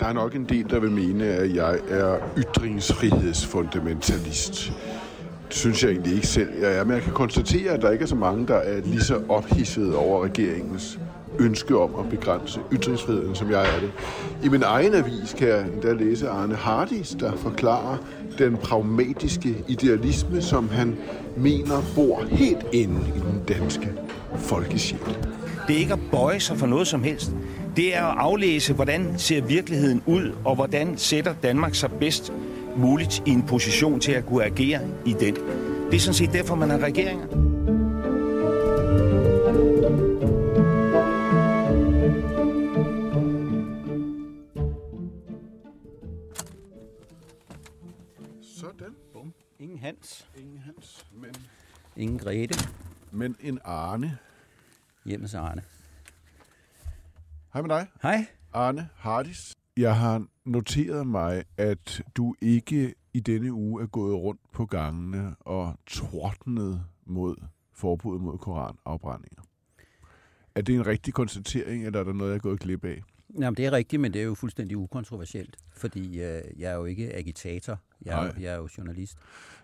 Der er nok en del, der vil mene, at jeg er ytringsfrihedsfundamentalist. Det synes jeg egentlig ikke selv, jeg er. Men jeg kan konstatere, at der ikke er så mange, der er lige så ophidsede over regeringens ønske om at begrænse ytringsfriheden, som jeg er det. I min egen avis kan jeg endda læse Arne Hardis, der forklarer den pragmatiske idealisme, som han mener bor helt inde i den danske folkesjæl. Det er ikke at bøje sig for noget som helst. Det er at aflæse, hvordan ser virkeligheden ud, og hvordan sætter Danmark sig bedst muligt i en position til at kunne agere i den. Det er sådan set derfor, man har regeringer. Sådan. Bum. Ingen Hans. Ingen Hans, men, Ingen Grete. men en Arne. Hjemme til Arne. Hej med dig. Hej. Arne Hardis. Jeg har noteret mig, at du ikke i denne uge er gået rundt på gangene og tordnet mod forbuddet mod koranafbrændinger. Er det en rigtig konstatering, eller er der noget, jeg er gået glip af? Jamen, det er rigtigt, men det er jo fuldstændig ukontroversielt, fordi øh, jeg er jo ikke agitator, jeg er, jeg er jo journalist.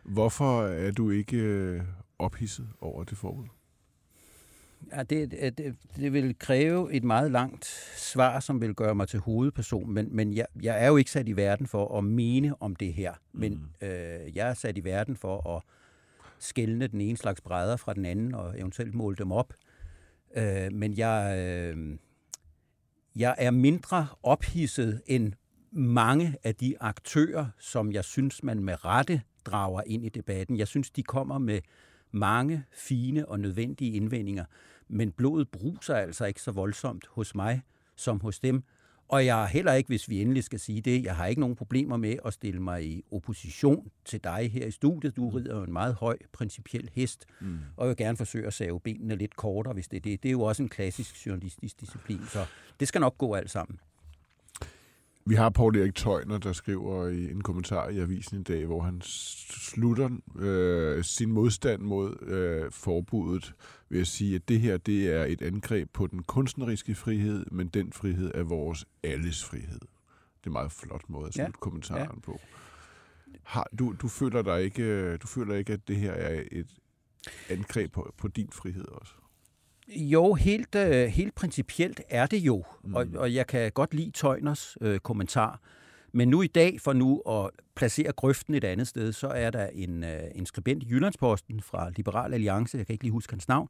Hvorfor er du ikke øh, ophidset over det forbud? Ja, det, det, det, det vil kræve et meget langt svar, som vil gøre mig til hovedperson, men, men jeg, jeg er jo ikke sat i verden for at mene om det her, men mm. øh, jeg er sat i verden for at skælne den ene slags brædder fra den anden og eventuelt måle dem op. Øh, men jeg, øh, jeg er mindre ophidset end mange af de aktører, som jeg synes, man med rette drager ind i debatten. Jeg synes, de kommer med mange fine og nødvendige indvendinger, men blodet bruser altså ikke så voldsomt hos mig som hos dem. Og jeg har heller ikke, hvis vi endelig skal sige det, jeg har ikke nogen problemer med at stille mig i opposition til dig her i studiet. Du rider jo en meget høj principiel hest, mm. og jeg vil gerne forsøge at save benene lidt kortere, hvis det er det. Det er jo også en klassisk journalistisk disciplin, så det skal nok gå alt sammen. Vi har Paul Erik Tøjner, der skriver i en kommentar i avisen i dag, hvor han slutter øh, sin modstand mod øh, forbuddet ved at sige, at det her det er et angreb på den kunstneriske frihed, men den frihed er vores alles frihed. Det er en meget flot måde at Ja, slutte kommentaren ja. på. Har, du, du, føler dig ikke, øh, du føler ikke, at det her er et angreb på, på din frihed også? Jo, helt, øh, helt principielt er det jo, mm. og, og jeg kan godt lide Tøjners øh, kommentar. Men nu i dag, for nu at placere grøften et andet sted, så er der en, øh, en skribent i Jyllandsposten fra Liberal Alliance, jeg kan ikke lige huske hans navn.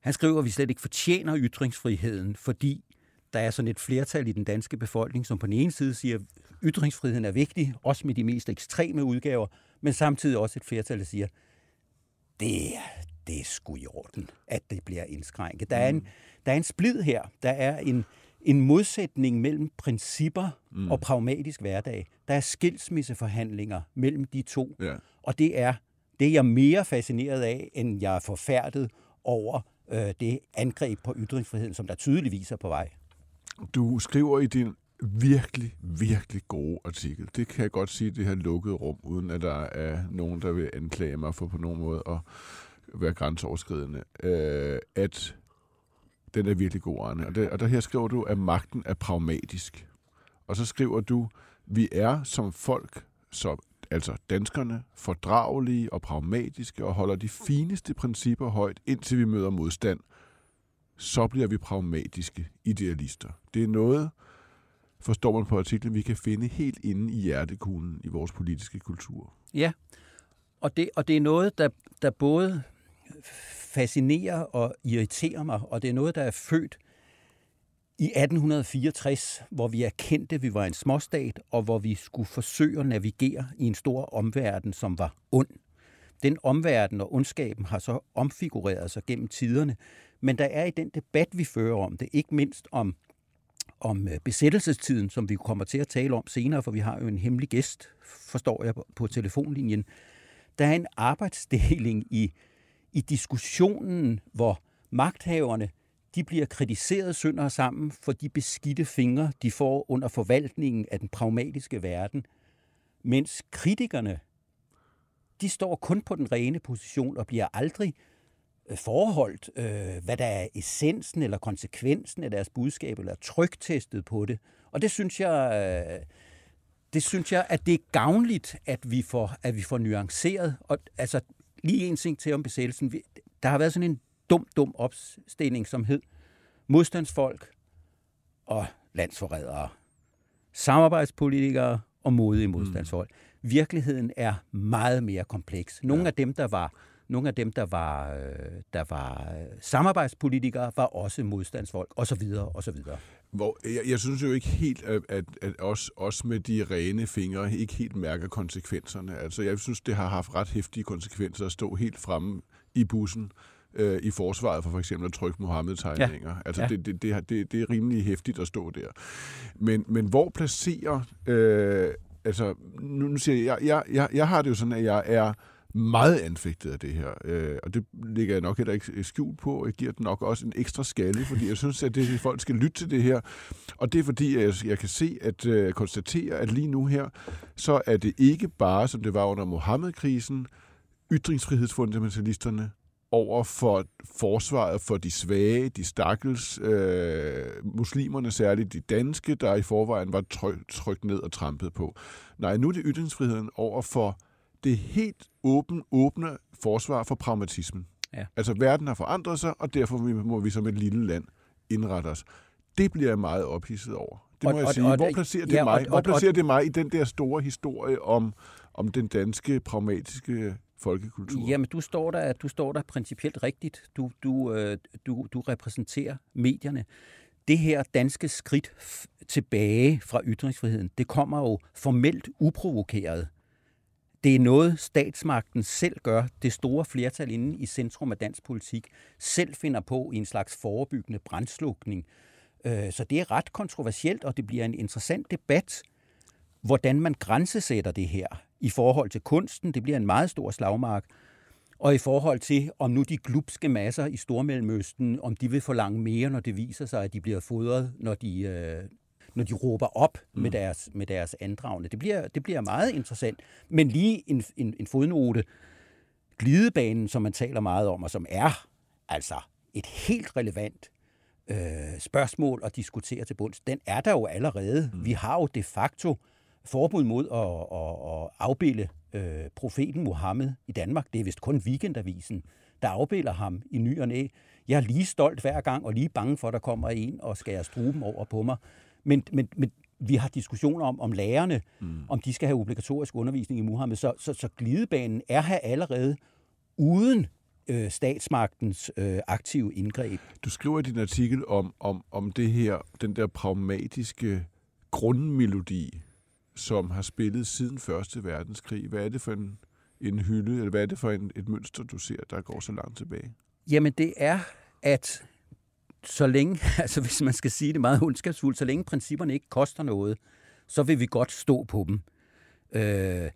Han skriver, at vi slet ikke fortjener ytringsfriheden, fordi der er sådan et flertal i den danske befolkning, som på den ene side siger, at ytringsfriheden er vigtig, også med de mest ekstreme udgaver, men samtidig også et flertal, der siger, det, det er sgu i orden, at det bliver indskrænket. Der er en, der er en splid her. Der er en, en modsætning mellem principper mm. og pragmatisk hverdag. Der er skilsmisseforhandlinger mellem de to. Ja. Og det er, det er jeg mere fascineret af, end jeg er forfærdet over øh, det angreb på ytringsfriheden, som der tydeligvis er på vej. Du skriver i din virkelig, virkelig gode artikel. Det kan jeg godt sige, det her lukkede rum, uden at der er nogen, der vil anklage mig for på nogen måde at være grænseoverskridende. Øh, at den er virkelig god, Arne. Og, det, og der her skriver du, at magten er pragmatisk. Og så skriver du, vi er som folk, som, altså danskerne, fordragelige og pragmatiske og holder de fineste principper højt, indtil vi møder modstand. Så bliver vi pragmatiske idealister. Det er noget, forstår man på artiklen, vi kan finde helt inde i hjertekuglen i vores politiske kultur. Ja, og det, og det er noget, der, der både fascinerer og irriterer mig, og det er noget, der er født i 1864, hvor vi erkendte, at vi var en småstat, og hvor vi skulle forsøge at navigere i en stor omverden, som var ond. Den omverden og ondskaben har så omfigureret sig gennem tiderne, men der er i den debat, vi fører om det, ikke mindst om om øh, besættelsestiden, som vi kommer til at tale om senere, for vi har jo en hemmelig gæst, forstår jeg, på telefonlinjen. Der er en arbejdsdeling i, i diskussionen, hvor magthaverne de bliver kritiseret sønder sammen for de beskidte fingre, de får under forvaltningen af den pragmatiske verden, mens kritikerne, de står kun på den rene position og bliver aldrig øh, forholdt, øh, hvad der er essensen eller konsekvensen af deres budskab, eller trygtestet på det. Og det synes jeg, øh, det synes jeg, at det er gavnligt, at vi får, at vi får nuanceret. Og altså, lige en ting til om besættelsen. Der har været sådan en dum, dum opstilling, som hed modstandsfolk og landsforrædere, samarbejdspolitikere og modige modstandsfolk. Mm. Virkeligheden er meget mere kompleks. Nogle ja. af dem, der var nogle af dem, der var, øh, der var øh, samarbejdspolitikere, var også modstandsfolk, osv. osv. Hvor, jeg, jeg synes jo ikke helt, at, at, at os, os med de rene fingre ikke helt mærker konsekvenserne. Altså, jeg synes, det har haft ret hæftige konsekvenser at stå helt fremme i bussen øh, i forsvaret for for eksempel at trykke Mohammed-tegninger. Ja. Altså, ja. Det, det, det, det, det er rimelig hæftigt at stå der. Men, men hvor placerer... Øh, altså, nu, nu siger jeg, jeg, jeg, jeg har det jo sådan, at jeg er meget anfægtet af det her. Øh, og det ligger jeg nok heller ikke øh, skjult på. Jeg giver den nok også en ekstra skalle, fordi jeg synes, at det, folk skal lytte til det her. Og det er fordi, jeg, jeg kan se, at øh, konstatere, at lige nu her, så er det ikke bare, som det var under Mohammed-krisen, ytringsfrihedsfundamentalisterne, over for forsvaret for de svage, de stakkels, øh, muslimerne særligt, de danske, der i forvejen var tryk, trykt ned og trampet på. Nej, nu er det ytringsfriheden over for det helt åben, åbne forsvar for pragmatismen. Ja. Altså, verden har forandret sig, og derfor må vi som et lille land indrette os. Det bliver jeg meget ophidset over. Det må og, jeg sige. Og, Hvor placerer, det, ja, mig? Hvor placerer det mig i den der store historie om, om den danske pragmatiske folkekultur? Jamen, du står der, du står der principielt rigtigt. Du, du, øh, du, du repræsenterer medierne. Det her danske skridt tilbage fra ytringsfriheden, det kommer jo formelt uprovokeret. Det er noget, statsmagten selv gør. Det store flertal inde i centrum af dansk politik selv finder på i en slags forebyggende brandslukning. Øh, så det er ret kontroversielt, og det bliver en interessant debat, hvordan man grænsesætter det her i forhold til kunsten. Det bliver en meget stor slagmark. Og i forhold til, om nu de glupske masser i Stormellemøsten, om de vil forlange mere, når det viser sig, at de bliver fodret, når de, øh, når de råber op mm. med, deres, med deres andragende. Det bliver, det bliver meget interessant. Men lige en, en, en fodnote. Glidebanen, som man taler meget om, og som er altså et helt relevant øh, spørgsmål at diskutere til bunds, den er der jo allerede. Mm. Vi har jo de facto forbud mod at, at, at afbilde øh, profeten Mohammed i Danmark. Det er vist kun Weekendavisen, der afbilder ham i ny og næ. Jeg er lige stolt hver gang, og lige bange for, at der kommer en og skærer struben over på mig. Men, men, men vi har diskussioner om, om lærerne, mm. om de skal have obligatorisk undervisning i Muhammed. Så, så, så glidebanen er her allerede uden øh, statsmagtens øh, aktive indgreb. Du skriver i din artikel om, om, om det her, den der pragmatiske grundmelodi, som har spillet siden Første Verdenskrig. Hvad er det for en, en hylde, eller hvad er det for en, et mønster, du ser, der går så langt tilbage? Jamen, det er, at så længe, altså hvis man skal sige det meget ondskabsfuldt, så længe principperne ikke koster noget, så vil vi godt stå på dem. Øh,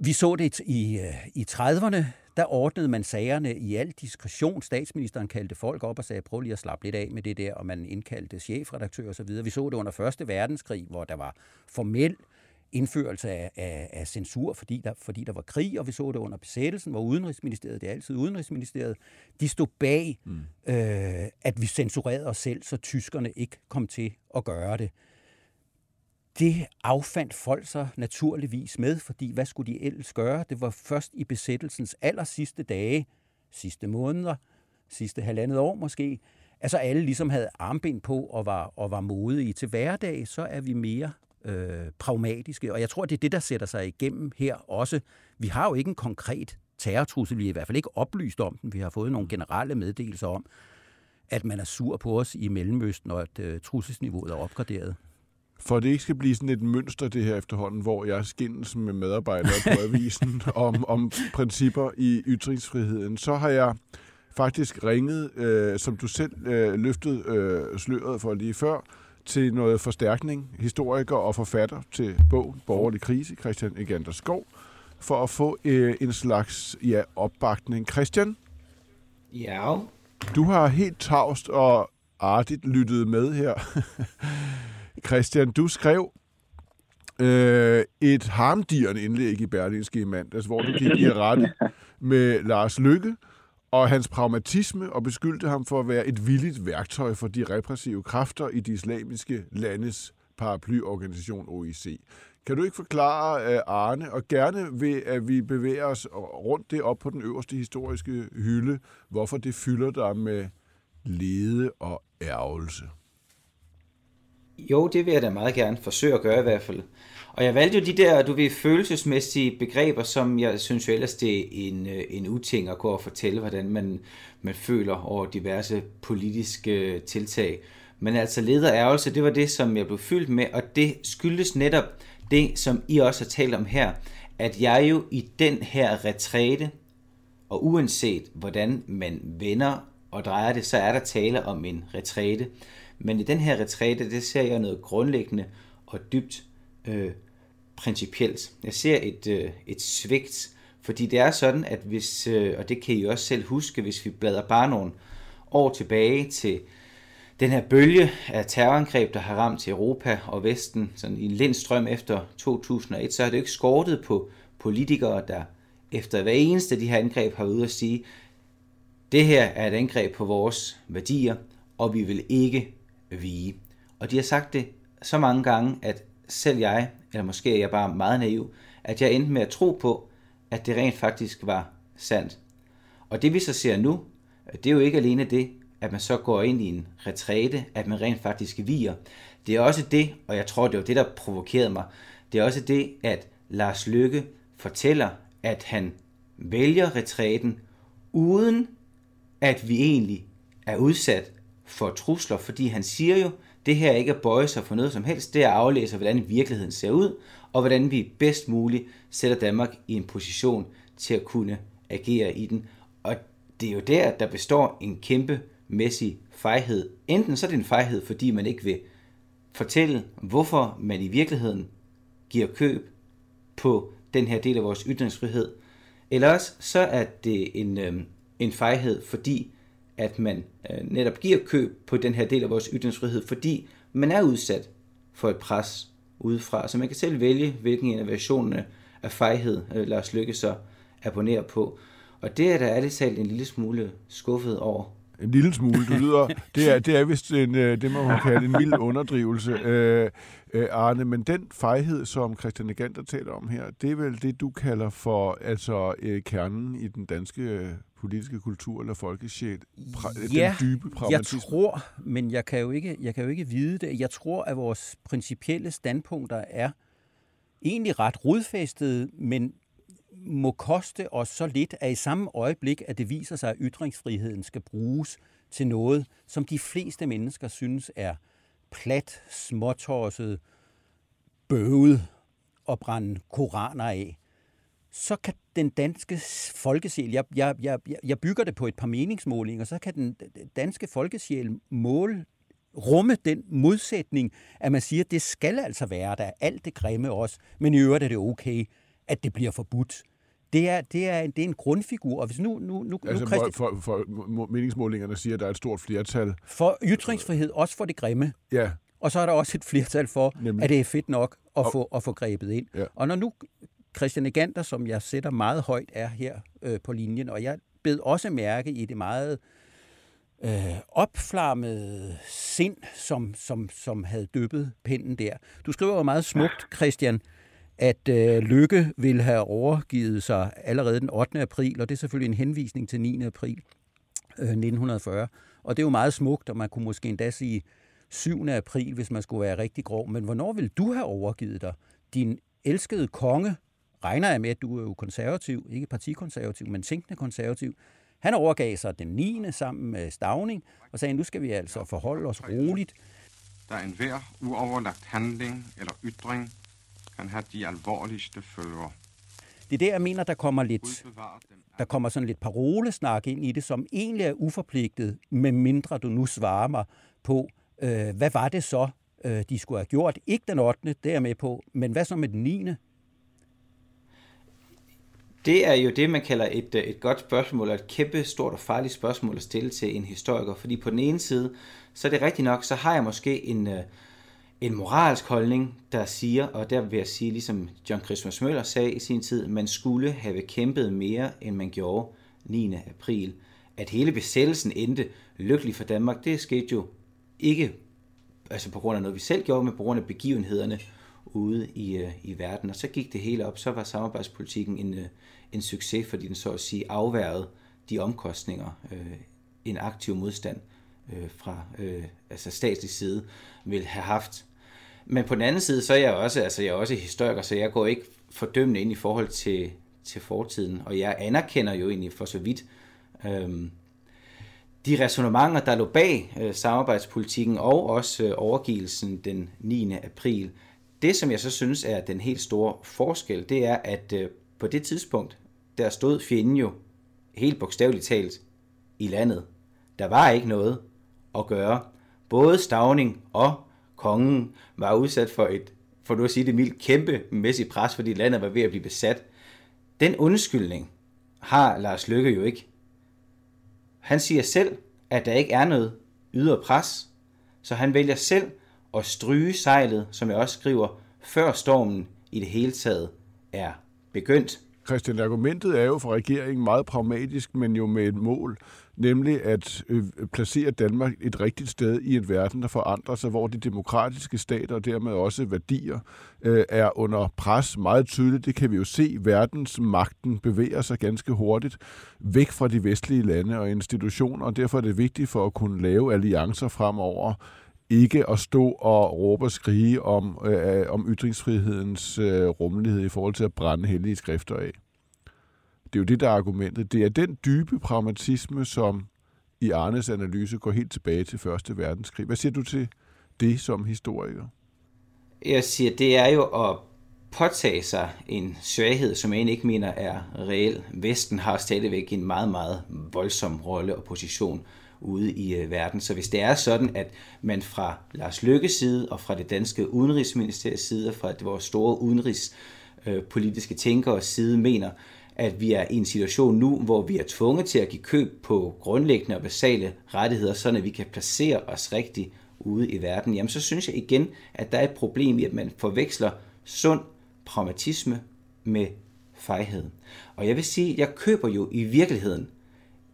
vi så det i, øh, i 30'erne, der ordnede man sagerne i al diskretion. Statsministeren kaldte folk op og sagde, prøv lige at slappe lidt af med det der, og man indkaldte chefredaktør osv. Vi så det under Første Verdenskrig, hvor der var formel indførelse af, af, af censur, fordi der, fordi der var krig, og vi så det under besættelsen, hvor Udenrigsministeriet, det er altid Udenrigsministeriet, de stod bag, mm. øh, at vi censurerede os selv, så tyskerne ikke kom til at gøre det det affandt folk sig naturligvis med, fordi hvad skulle de ellers gøre? Det var først i besættelsens aller sidste dage, sidste måneder, sidste halvandet år måske, altså alle ligesom havde armbind på og var, og var modige. Til hverdag, så er vi mere øh, pragmatiske, og jeg tror, det er det, der sætter sig igennem her også. Vi har jo ikke en konkret terrortrussel, vi er i hvert fald ikke oplyst om den. Vi har fået nogle generelle meddelelser om, at man er sur på os i Mellemøsten, og at øh, trusselsniveauet er opgraderet. For det ikke skal blive sådan et mønster, det her efterhånden, hvor jeg skændes med medarbejdere på avisen om, om principper i ytringsfriheden, så har jeg faktisk ringet, øh, som du selv øh, løftede øh, sløret for lige før, til noget forstærkning, historiker og forfatter til bogen Borgerlig Krise, Christian Egander Skov, for at få øh, en slags ja, opbakning. Christian? Ja. Du har helt tavst og artigt lyttet med her. Christian, du skrev øh, et harmdirrende indlæg i Berlingske i mandags, hvor du gik i rette med Lars Lykke og hans pragmatisme og beskyldte ham for at være et villigt værktøj for de repressive kræfter i de islamiske landes paraplyorganisation OIC. Kan du ikke forklare, øh, Arne, og gerne ved, at vi bevæger os rundt det op på den øverste historiske hylde, hvorfor det fylder dig med lede og ærgelse? Jo, det vil jeg da meget gerne forsøge at gøre i hvert fald. Og jeg valgte jo de der, du ved, følelsesmæssige begreber, som jeg synes jo ellers, det er en, øh, en uting at gå og fortælle, hvordan man, man føler over diverse politiske øh, tiltag. Men altså leder ærgelse, det var det, som jeg blev fyldt med, og det skyldes netop det, som I også har talt om her, at jeg jo i den her retræte, og uanset hvordan man vender og drejer det, så er der tale om en retræte. Men i den her retræte, det ser jeg noget grundlæggende og dybt øh, principielt. Jeg ser et, øh, et svigt, fordi det er sådan, at hvis, øh, og det kan I også selv huske, hvis vi bladrer bare nogle år tilbage til den her bølge af terrorangreb, der har ramt Europa og Vesten sådan i en lindstrøm efter 2001, så har det jo ikke skortet på politikere, der efter hver eneste af de her angreb har været ude at sige, det her er et angreb på vores værdier, og vi vil ikke vige. Og de har sagt det så mange gange, at selv jeg, eller måske er jeg bare meget naiv, at jeg endte med at tro på, at det rent faktisk var sandt. Og det vi så ser nu, det er jo ikke alene det, at man så går ind i en retræte, at man rent faktisk viger. Det er også det, og jeg tror, det var det, der provokerede mig, det er også det, at Lars Lykke fortæller, at han vælger retræten, uden at vi egentlig er udsat for trusler, fordi han siger jo, det her ikke at bøje sig for noget som helst, det er at aflæse, hvordan virkeligheden ser ud, og hvordan vi bedst muligt sætter Danmark i en position til at kunne agere i den. Og det er jo der, der består en kæmpe mæssig fejhed. Enten så er det en fejhed, fordi man ikke vil fortælle, hvorfor man i virkeligheden giver køb på den her del af vores ytringsfrihed, eller også så er det en, øh, en fejhed, fordi at man øh, netop giver køb på den her del af vores ytringsfrihed, fordi man er udsat for et pres udefra. Så man kan selv vælge, hvilken innovation af fejhed øh, Lars Lykke så abonnerer på. Og det er der ærligt talt en lille smule skuffet over. En lille smule, du lyder. Det er, det er vist en, øh, det, må man kalde en mild underdrivelse, øh, øh, Arne. Men den fejhed, som Christian Egander taler om her, det er vel det, du kalder for altså øh, kernen i den danske øh, politiske kultur eller folkesjæl? Pra- ja, den dybe pragmatisme? jeg tror, men jeg kan, jo ikke, jeg kan jo ikke vide det. Jeg tror, at vores principielle standpunkter er egentlig ret rodfæstede, men må koste os så lidt, at i samme øjeblik, at det viser sig, at ytringsfriheden skal bruges til noget, som de fleste mennesker synes er plat, småtosset, bøvet og brænde koraner af, så kan den danske folkesjæl, jeg, jeg, jeg, jeg bygger det på et par meningsmålinger, så kan den danske folkesjæl måle rumme den modsætning, at man siger, at det skal altså være der, alt det grimme også, men i øvrigt er det okay, at det bliver forbudt. Det er, det er, det er en grundfigur, og hvis nu... nu, nu altså, nu Christi... for, for, for meningsmålingerne siger, at der er et stort flertal. For ytringsfrihed, også for det grimme. Ja. Og så er der også et flertal for, Nemlig. at det er fedt nok at, få, at få grebet ind. Ja. Og når nu Christian Egander, som jeg sætter meget højt, er her øh, på linjen, og jeg bed også mærke i det meget øh, opflammede sind, som, som, som havde dyppet pinden der. Du skriver jo meget smukt, Christian, at øh, Lykke ville have overgivet sig allerede den 8. april, og det er selvfølgelig en henvisning til 9. april øh, 1940. Og det er jo meget smukt, og man kunne måske endda sige 7. april, hvis man skulle være rigtig grov. Men hvornår vil du have overgivet dig? Din elskede konge, regner jeg med, at du er jo konservativ, ikke partikonservativ, men tænkende konservativ. Han overgav sig den 9. sammen med Stavning og sagde, nu skal vi altså forholde os roligt. Der en hver uoverlagt handling eller ytring kan have de alvorligste følger. det er der, jeg mener, der kommer lidt, der kommer sådan lidt parolesnak ind i det, som egentlig er uforpligtet, med mindre du nu svarer mig på, øh, hvad var det så, øh, de skulle have gjort? Ikke den 8., det er jeg med på, men hvad så med den 9.? Det er jo det, man kalder et, øh, et godt spørgsmål, og et kæmpe stort og farligt spørgsmål at stille til en historiker. Fordi på den ene side, så er det rigtigt nok, så har jeg måske en, øh, en moralsk holdning, der siger, og der vil jeg sige, ligesom John Christmas Møller sagde i sin tid, man skulle have kæmpet mere, end man gjorde 9. april. At hele besættelsen endte lykkeligt for Danmark, det skete jo ikke altså på grund af noget, vi selv gjorde, men på grund af begivenhederne ude i, øh, i verden. Og så gik det hele op, så var samarbejdspolitikken en, en succes, fordi den så at sige afværede de omkostninger, øh, en aktiv modstand øh, fra øh, altså statslig side vil have haft. Men på den anden side, så er jeg også, altså jeg er også historiker, så jeg går ikke fordømmende ind i forhold til, til fortiden, og jeg anerkender jo egentlig for så vidt øh, de resonemanger, der lå bag øh, samarbejdspolitikken og også øh, overgivelsen den 9. april. Det, som jeg så synes er den helt store forskel, det er, at øh, på det tidspunkt, der stod fjenden jo helt bogstaveligt talt i landet. Der var ikke noget at gøre. Både Stavning og kongen var udsat for et, for nu at sige det mildt, kæmpemæssigt pres, fordi landet var ved at blive besat. Den undskyldning har Lars Lykke jo ikke. Han siger selv, at der ikke er noget ydre pres, så han vælger selv at stryge sejlet, som jeg også skriver, før stormen i det hele taget er begyndt. Christian, argumentet er jo for regeringen meget pragmatisk, men jo med et mål, nemlig at øh, placere Danmark et rigtigt sted i en verden, der forandrer sig, hvor de demokratiske stater og dermed også værdier øh, er under pres meget tydeligt. Det kan vi jo se. Verdensmagten bevæger sig ganske hurtigt væk fra de vestlige lande og institutioner, og derfor er det vigtigt for at kunne lave alliancer fremover, ikke at stå og råbe og skrige om, øh, om ytringsfrihedens øh, rummelighed i forhold til at brænde hellige skrifter af. Det er jo det, der er argumentet. Det er den dybe pragmatisme, som i Arnes analyse går helt tilbage til Første Verdenskrig. Hvad siger du til det som historiker? Jeg siger, det er jo at påtage sig en svaghed, som jeg ikke mener er reel. Vesten har stadigvæk en meget, meget voldsom rolle og position ude i øh, verden. Så hvis det er sådan, at man fra Lars Lykkes side og fra det danske udenrigsministeriets side og fra vores store udenrigspolitiske øh, tænkere side mener, at vi er i en situation nu, hvor vi er tvunget til at give køb på grundlæggende og basale rettigheder, så vi kan placere os rigtigt ude i verden, jamen så synes jeg igen, at der er et problem i, at man forveksler sund pragmatisme med fejhed. Og jeg vil sige, at jeg køber jo i virkeligheden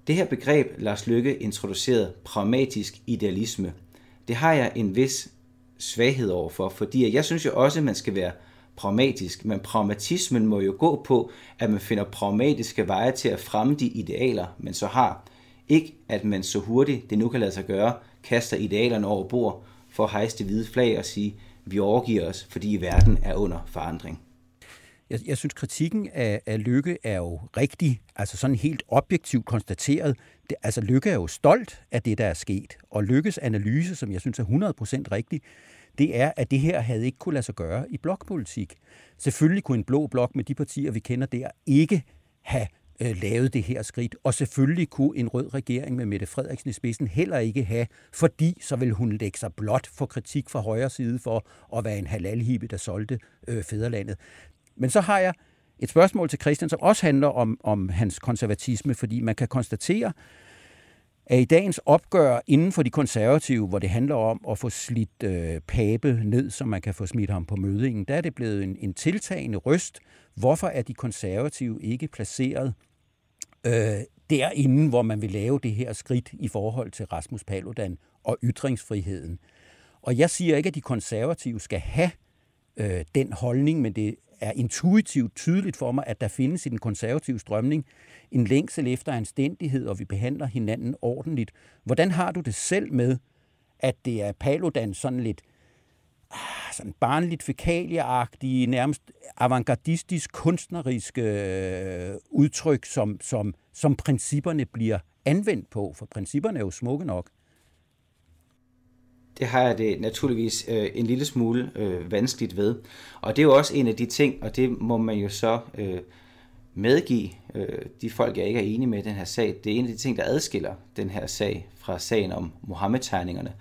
det her begreb, Lars Lykke introducerede, pragmatisk idealisme, det har jeg en vis svaghed overfor, fordi jeg synes jo også, at man skal være pragmatisk, men pragmatismen må jo gå på, at man finder pragmatiske veje til at fremme de idealer, man så har. Ikke at man så hurtigt det nu kan lade sig gøre, kaster idealerne over bord for at hejse det hvide flag og sige, vi overgiver os, fordi verden er under forandring. Jeg, jeg synes, kritikken af, af Lykke er jo rigtig, altså sådan helt objektivt konstateret. Det, altså Lykke er jo stolt af det, der er sket, og Lykkes analyse, som jeg synes er 100% rigtig, det er, at det her havde ikke kunne lade sig gøre i blokpolitik. Selvfølgelig kunne en blå blok med de partier, vi kender der, ikke have øh, lavet det her skridt, og selvfølgelig kunne en rød regering med Mette Frederiksen i spidsen heller ikke have, fordi så ville hun lægge sig blot for kritik fra højre side for at være en halalhibe, der solgte øh, fædrelandet. Men så har jeg et spørgsmål til Christian, som også handler om, om hans konservatisme, fordi man kan konstatere, at i dagens opgør inden for de konservative, hvor det handler om at få slidt øh, Pape ned, så man kan få smidt ham på mødingen, der er det blevet en, en tiltagende røst. Hvorfor er de konservative ikke placeret øh, derinde, hvor man vil lave det her skridt i forhold til Rasmus Paludan og ytringsfriheden? Og jeg siger ikke, at de konservative skal have øh, den holdning, men det er intuitivt tydeligt for mig, at der findes i den konservative strømning en længsel efter anstændighed, og vi behandler hinanden ordentligt. Hvordan har du det selv med, at det er Paludan sådan lidt ah, sådan barnligt fekalieagtige, nærmest avantgardistisk, kunstneriske øh, udtryk, som, som, som principperne bliver anvendt på, for principperne er jo smukke nok. Det har jeg det naturligvis øh, en lille smule øh, vanskeligt ved. Og det er jo også en af de ting, og det må man jo så øh, medgive øh, de folk, jeg ikke er enige med i den her sag. Det er en af de ting, der adskiller den her sag fra sagen om Mohammed-tegningerne,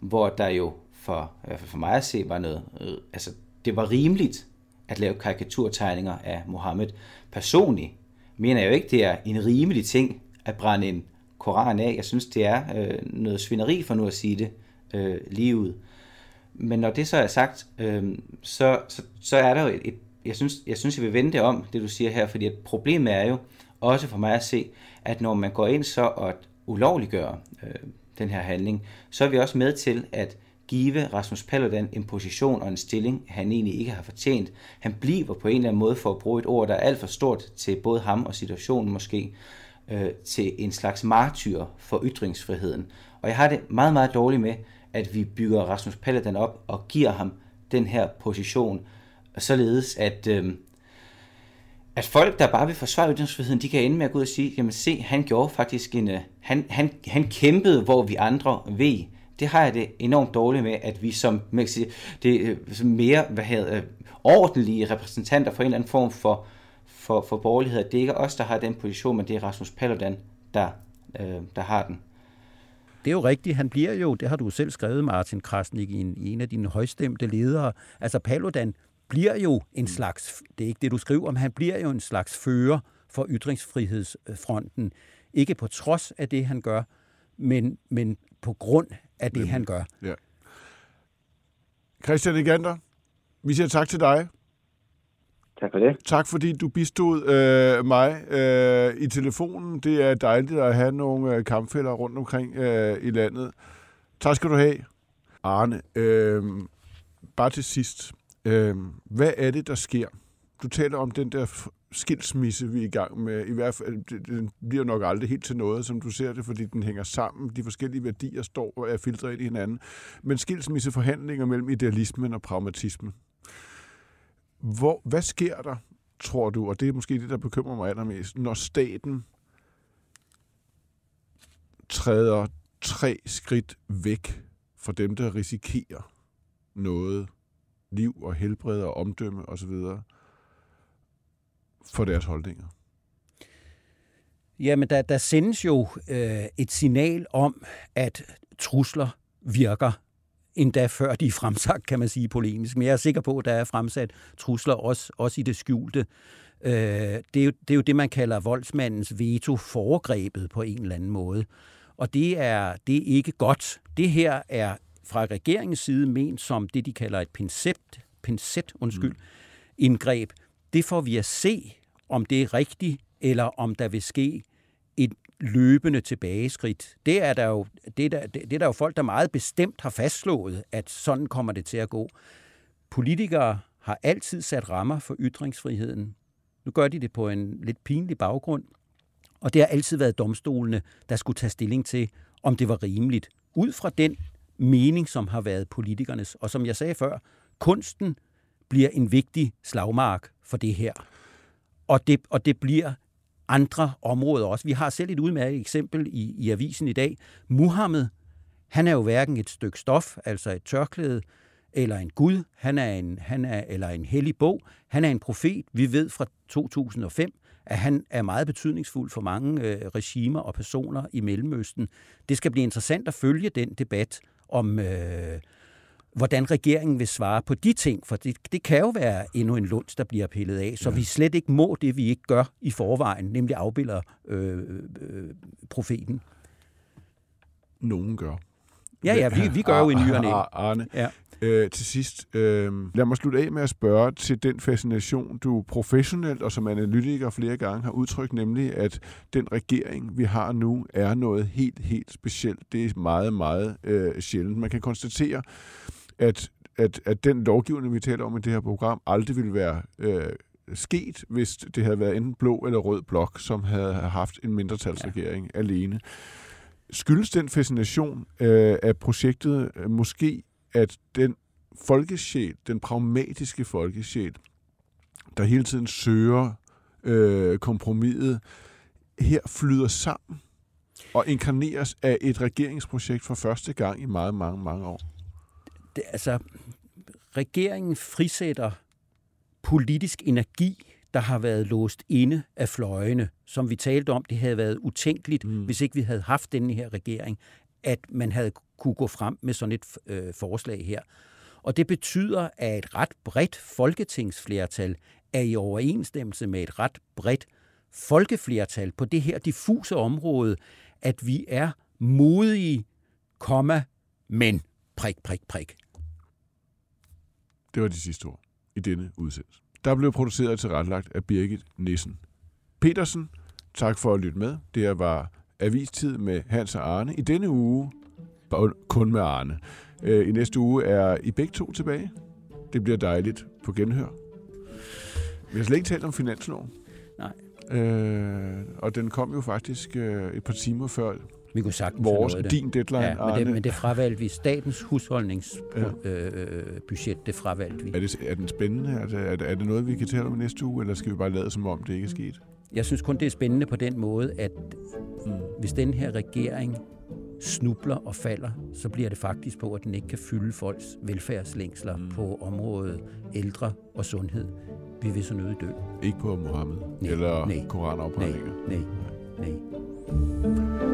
hvor der jo for, i hvert fald for mig at se, var noget, øh, altså det var rimeligt at lave karikaturtegninger af Mohammed. Personligt mener jeg jo ikke, det er en rimelig ting at brænde en koran af. Jeg synes, det er øh, noget svineri for nu at sige det øh, livet. Men når det så er sagt, øh, så, så, så er der jo et, et jeg synes, jeg synes, jeg vil vende det om, det du siger her, fordi at problemet er jo også for mig at se, at når man går ind så og ulovliggør øh, den her handling, så er vi også med til at give Rasmus Paludan en position og en stilling, han egentlig ikke har fortjent. Han bliver på en eller anden måde, for at bruge et ord, der er alt for stort til både ham og situationen måske, øh, til en slags martyr for ytringsfriheden. Og jeg har det meget, meget dårligt med, at vi bygger Rasmus Paludan op og giver ham den her position, således at, øh, at folk, der bare vil forsvare ytringsfriheden, de kan ende med at gå ud og sige, jamen se, han gjorde faktisk en, øh, han, han, han kæmpede, hvor vi andre ved. Det har jeg det enormt dårligt med, at vi som man sige, det, øh, som mere hvad hedder, øh, ordentlige repræsentanter for en eller anden form for, for, for borgerlighed, det er ikke os, der har den position, men det er Rasmus Paludan, der, øh, der har den. Det er jo rigtigt. Han bliver jo, det har du selv skrevet, Martin Krasnik, i en, i en af dine højstemte ledere. Altså Paludan bliver jo en slags, det er ikke det, du skriver om, han bliver jo en slags fører for ytringsfrihedsfronten. Ikke på trods af det, han gør, men, men på grund af det, han gør. Ja. Christian Egander, vi siger tak til dig. Tak for det. Tak fordi du bistod øh, mig øh, i telefonen. Det er dejligt at have nogle øh, kampfælder rundt omkring øh, i landet. Tak skal du have. Arne, øh, bare til sidst. Øh, hvad er det, der sker? Du taler om den der skilsmisse, vi er i gang med. I hvert fald, den bliver nok aldrig helt til noget, som du ser det, fordi den hænger sammen. De forskellige værdier står og er filtreret ind i hinanden. Men skilsmisseforhandlinger mellem idealismen og pragmatismen. Hvor, hvad sker der, tror du, og det er måske det, der bekymrer mig allermest, når staten træder tre skridt væk fra dem, der risikerer noget liv og helbred og omdømme osv. for deres holdninger? Jamen, der, der sendes jo øh, et signal om, at trusler virker endda før de er fremsagt, kan man sige polemisk. Men jeg er sikker på, at der er fremsat trusler også, også i det skjulte. Øh, det, er jo, det er jo det, man kalder voldsmandens veto foregrebet på en eller anden måde. Og det er, det er ikke godt. Det her er fra regeringens side ment som det, de kalder et pincet, pincet undskyld, mm. indgreb. Det får vi at se, om det er rigtigt, eller om der vil ske et løbende tilbageskridt. Det er der jo, det er der, det er der jo folk, der meget bestemt har fastslået, at sådan kommer det til at gå. Politikere har altid sat rammer for ytringsfriheden. Nu gør de det på en lidt pinlig baggrund, og det har altid været domstolene, der skulle tage stilling til, om det var rimeligt. Ud fra den mening, som har været politikernes. Og som jeg sagde før, kunsten bliver en vigtig slagmark for det her. Og det, og det bliver andre områder også. Vi har selv et udmærket eksempel i, i avisen i dag. Muhammed, han er jo hverken et stykke stof, altså et tørklæde, eller en gud, han er en, han er, eller en hellig bog. Han er en profet. Vi ved fra 2005, at han er meget betydningsfuld for mange øh, regimer og personer i Mellemøsten. Det skal blive interessant at følge den debat om, øh, hvordan regeringen vil svare på de ting, for det, det kan jo være endnu en lunds, der bliver pillet af, så ja. vi slet ikke må det, vi ikke gør i forvejen, nemlig afbilder øh, øh, profeten. Nogen gør. Ja, ja, vi, vi gør jo i nyerne. Arne, ja. Øh, til sidst, øh, lad mig slutte af med at spørge til den fascination, du professionelt og som analytiker flere gange har udtrykt, nemlig at den regering, vi har nu, er noget helt, helt specielt. Det er meget, meget øh, sjældent. Man kan konstatere, at, at, at den lovgivning, vi taler om i det her program, aldrig ville være øh, sket, hvis det havde været enten blå eller rød blok, som havde haft en mindretalsregering ja. alene. Skyldes den fascination øh, af projektet øh, måske, at den folkesjæl, den pragmatiske folkesjæl, der hele tiden søger øh, kompromiset, her flyder sammen og inkarneres af et regeringsprojekt for første gang i meget, mange, mange år? Det, altså, regeringen frisætter politisk energi der har været låst inde af fløjene. Som vi talte om, det havde været utænkeligt, mm. hvis ikke vi havde haft denne her regering, at man havde kunne gå frem med sådan et øh, forslag her. Og det betyder, at et ret bredt folketingsflertal er i overensstemmelse med et ret bredt folkeflertal på det her diffuse område, at vi er modige, komma, men prik, prik, prik. Det var de sidste ord i denne udsendelse. Der blev produceret og tilrettelagt af Birgit Nissen. Petersen, tak for at lytte med. Det her var Avistid med Hans og Arne. I denne uge kun med Arne. Øh, I næste uge er I begge to tilbage. Det bliver dejligt på genhør. Vi har slet ikke talt om finansloven. Nej. Øh, og den kom jo faktisk øh, et par timer før vi kunne sagtens vores, det. din deadline, ja, men, det, men det fravalgte vi. Statens husholdningsbudget, ja. øh, det fravalgte vi. Er, det, er den spændende? Er det, er, det, er det noget, vi kan tale om næste uge, eller skal vi bare lade som om, det ikke er sket? Jeg synes kun, det er spændende på den måde, at mm. hvis den her regering snubler og falder, så bliver det faktisk på, at den ikke kan fylde folks velfærdslængsler mm. på området ældre og sundhed. Vi vil så nødt dø. Ikke på Mohammed nej, eller nej, koranafbrændinger? Nej, nej, nej.